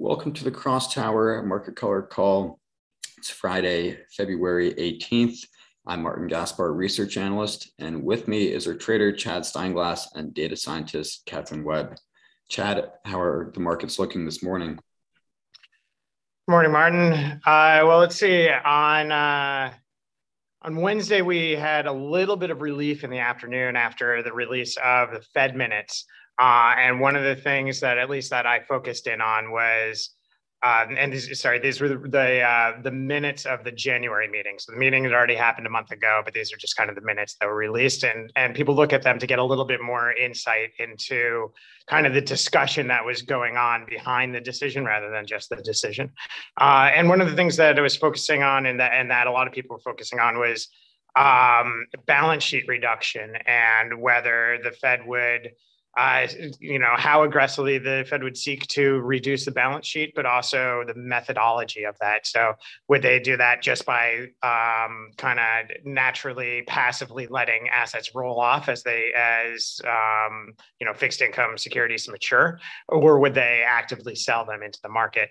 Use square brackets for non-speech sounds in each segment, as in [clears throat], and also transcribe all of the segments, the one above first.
welcome to the CrossTower Market Color Call. It's Friday, February 18th. I'm Martin Gaspar, research analyst, and with me is our trader, Chad Steinglass, and data scientist, Katherine Webb. Chad, how are the markets looking this morning? Morning, Martin. Uh, well, let's see. On uh, on Wednesday, we had a little bit of relief in the afternoon after the release of the Fed minutes. Uh, and one of the things that, at least that I focused in on, was, uh, and these, sorry, these were the the, uh, the, minutes of the January meeting. So the meeting had already happened a month ago, but these are just kind of the minutes that were released, and and people look at them to get a little bit more insight into kind of the discussion that was going on behind the decision rather than just the decision. Uh, and one of the things that I was focusing on, and that and that a lot of people were focusing on was um, balance sheet reduction and whether the Fed would uh, you know, how aggressively the Fed would seek to reduce the balance sheet, but also the methodology of that. So, would they do that just by um, kind of naturally, passively letting assets roll off as they, as um, you know, fixed income securities mature, or would they actively sell them into the market?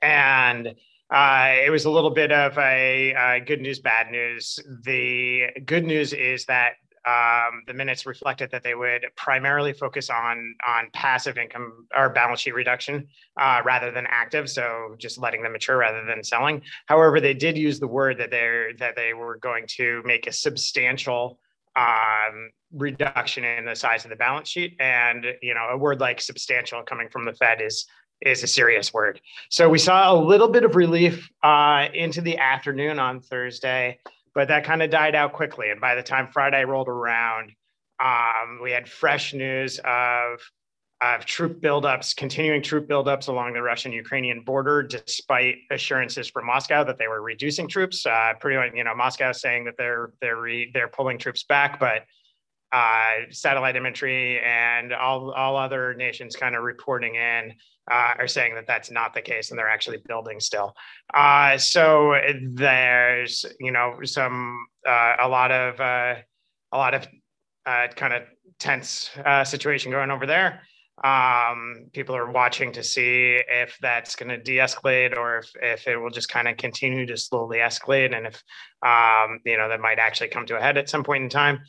And uh, it was a little bit of a uh, good news, bad news. The good news is that um, the minutes reflected that they would primarily focus on on passive income or balance sheet reduction uh, rather than active, so just letting them mature rather than selling. However, they did use the word that they're that they were going to make a substantial um, reduction in the size of the balance sheet, and you know a word like substantial coming from the Fed is is a serious word. So we saw a little bit of relief uh, into the afternoon on Thursday but that kind of died out quickly. And by the time Friday rolled around, um, we had fresh news of of troop buildups, continuing troop buildups along the Russian-Ukrainian border, despite assurances from Moscow that they were reducing troops. Uh, pretty much, you know, Moscow saying that they're they're re, they're pulling troops back, but uh, satellite imagery and all all other nations kind of reporting in uh, are saying that that's not the case and they're actually building still. Uh, so there's you know some uh, a lot of uh, a lot of uh, kind of tense uh, situation going over there. Um, people are watching to see if that's going to de-escalate or if, if it will just kind of continue to slowly escalate and if um, you know that might actually come to a head at some point in time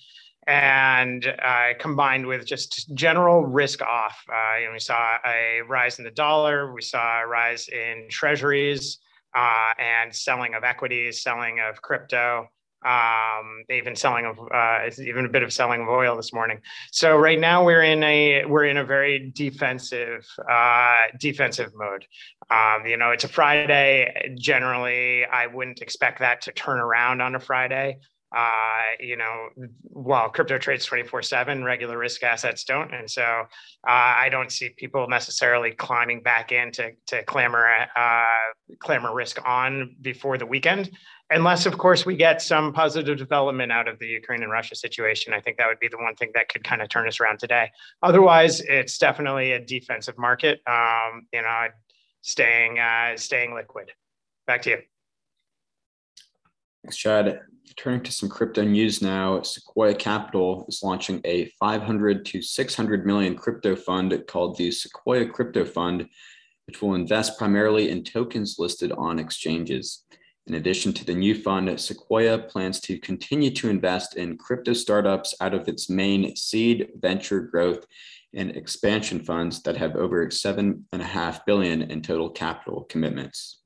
and uh, combined with just general risk off. Uh, we saw a rise in the dollar, we saw a rise in treasuries, uh, and selling of equities, selling of crypto, um, even selling of uh, even a bit of selling of oil this morning. So right now we're in a we're in a very defensive uh, defensive mode. Um, you know, it's a Friday. Generally, I wouldn't expect that to turn around on a Friday uh, you know, while crypto trades 24 7, regular risk assets don't. And so uh, I don't see people necessarily climbing back in to, to clamor, uh, clamor risk on before the weekend. Unless, of course, we get some positive development out of the Ukraine and Russia situation. I think that would be the one thing that could kind of turn us around today. Otherwise, it's definitely a defensive market. Um, you know, staying uh, staying liquid. Back to you. Thanks, Chad. Turning to some crypto news now, Sequoia Capital is launching a 500 to 600 million crypto fund called the Sequoia Crypto Fund, which will invest primarily in tokens listed on exchanges. In addition to the new fund, Sequoia plans to continue to invest in crypto startups out of its main seed, venture growth, and expansion funds that have over seven and a half billion in total capital commitments.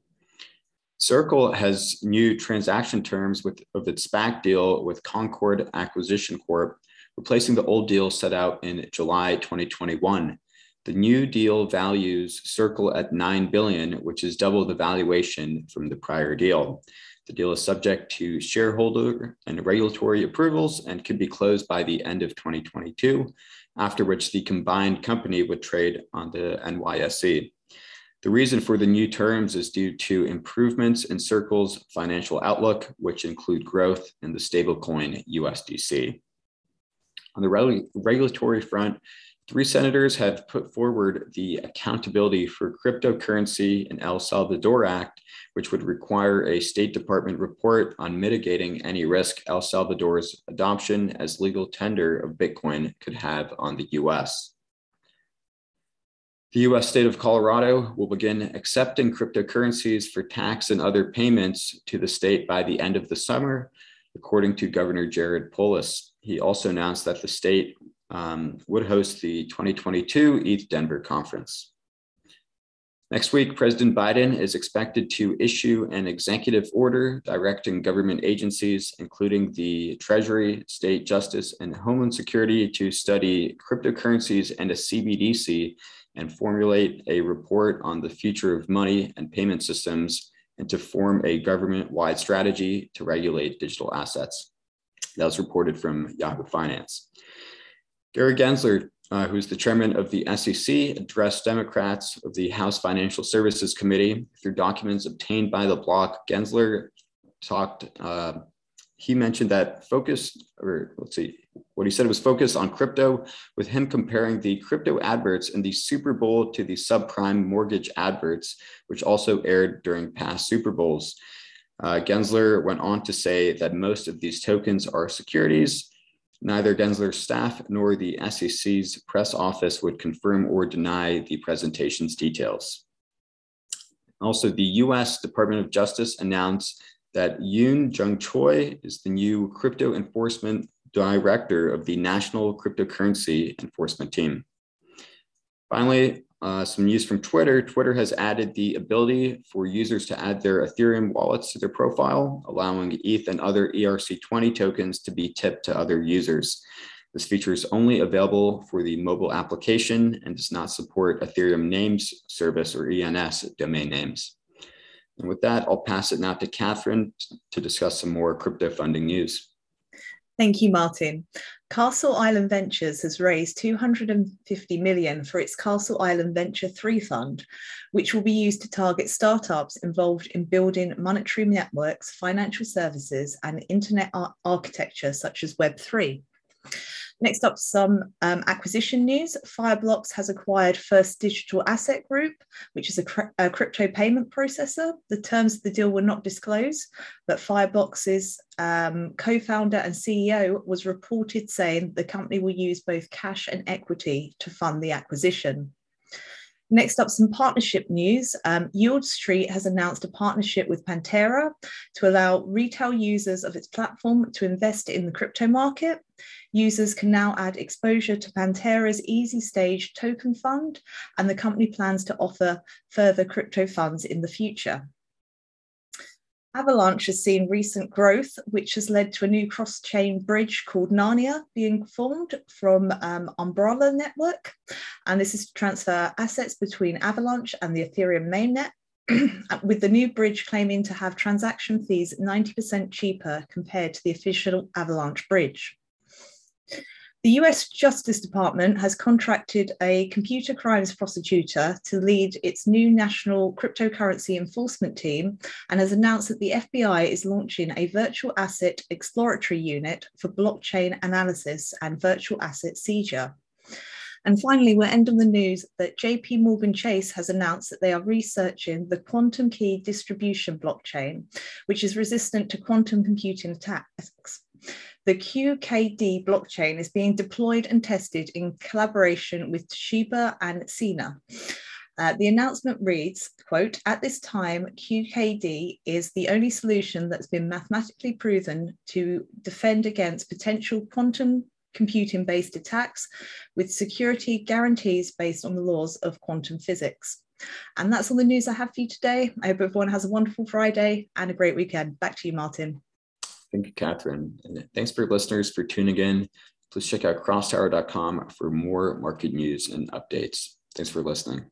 Circle has new transaction terms with of its SPAC deal with Concord Acquisition Corp, replacing the old deal set out in July 2021. The new deal values Circle at 9 billion, which is double the valuation from the prior deal. The deal is subject to shareholder and regulatory approvals and could be closed by the end of 2022, after which the combined company would trade on the NYSE. The reason for the new terms is due to improvements in Circle's financial outlook, which include growth in the stablecoin USDC. On the regulatory front, three senators have put forward the Accountability for Cryptocurrency in El Salvador Act, which would require a State Department report on mitigating any risk El Salvador's adoption as legal tender of Bitcoin could have on the US. The US state of Colorado will begin accepting cryptocurrencies for tax and other payments to the state by the end of the summer, according to Governor Jared Polis. He also announced that the state um, would host the 2022 ETHDenver conference. Next week, President Biden is expected to issue an executive order directing government agencies, including the Treasury, State Justice, and Homeland Security, to study cryptocurrencies and a CBDC and formulate a report on the future of money and payment systems and to form a government wide strategy to regulate digital assets. That was reported from Yahoo Finance. Gary Gensler, uh, who's the chairman of the SEC, addressed Democrats of the House Financial Services Committee through documents obtained by the Block. Gensler talked, uh, he mentioned that focus, or let's see, what he said was focused on crypto, with him comparing the crypto adverts in the Super Bowl to the subprime mortgage adverts, which also aired during past Super Bowls. Uh, Gensler went on to say that most of these tokens are securities. Neither Gensler's staff nor the SEC's press office would confirm or deny the presentation's details. Also, the US Department of Justice announced that Eun Young Choi is the new crypto enforcement director of the National Cryptocurrency Enforcement Team. Finally, uh, some news from Twitter. Twitter has added the ability for users to add their Ethereum wallets to their profile, allowing ETH and other ERC20 tokens to be tipped to other users. This feature is only available for the mobile application and does not support Ethereum names service or ENS domain names. And with that, I'll pass it now to Katherine to discuss some more crypto funding news. Thank you, Martin. Castle Island Ventures has raised 250 million for its Castle Island Venture 3 fund, which will be used to target startups involved in building monetary networks, financial services, and internet ar architecture such as Web3. Next up, some um, acquisition news. Fireblocks has acquired First Digital Asset Group, which is a, a, crypto payment processor. The terms of the deal were not disclosed, but Fireblocks' um, co-founder and CEO was reported saying the company will use both cash and equity to fund the acquisition. Next up, some partnership news. Um, Yield Street has announced a partnership with Pantera to allow retail users of its platform to invest in the crypto market. Users can now add exposure to Pantera's Easy Stage token fund, and the company plans to offer further crypto funds in the future. Avalanche has seen recent growth, which has led to a new cross chain bridge called Narnia being formed from um, Umbrella Network. And this is to transfer assets between Avalanche and the Ethereum mainnet, [clears throat] with the new bridge claiming to have transaction fees 90% cheaper compared to the official Avalanche bridge. The US Justice Department has contracted a computer crimes prosecutor to lead its new national cryptocurrency enforcement team and has announced that the FBI is launching a virtual asset exploratory unit for blockchain analysis and virtual asset seizure. And finally, we'll end on the news that JP Morgan Chase has announced that they are researching the quantum key distribution blockchain, which is resistant to quantum computing attacks the QKD blockchain is being deployed and tested in collaboration with Toshiba and Ciena. Uh, the announcement reads, quote, at this time, QKD is the only solution that's been mathematically proven to defend against potential quantum computing based attacks with security guarantees based on the laws of quantum physics. And that's all the news I have for you today. I hope everyone has a wonderful Friday and a great weekend. Back to you, Martin. Thank you, Katherine. And thanks for listeners for tuning in. Please check out crosstower.com for more market news and updates. Thanks for listening.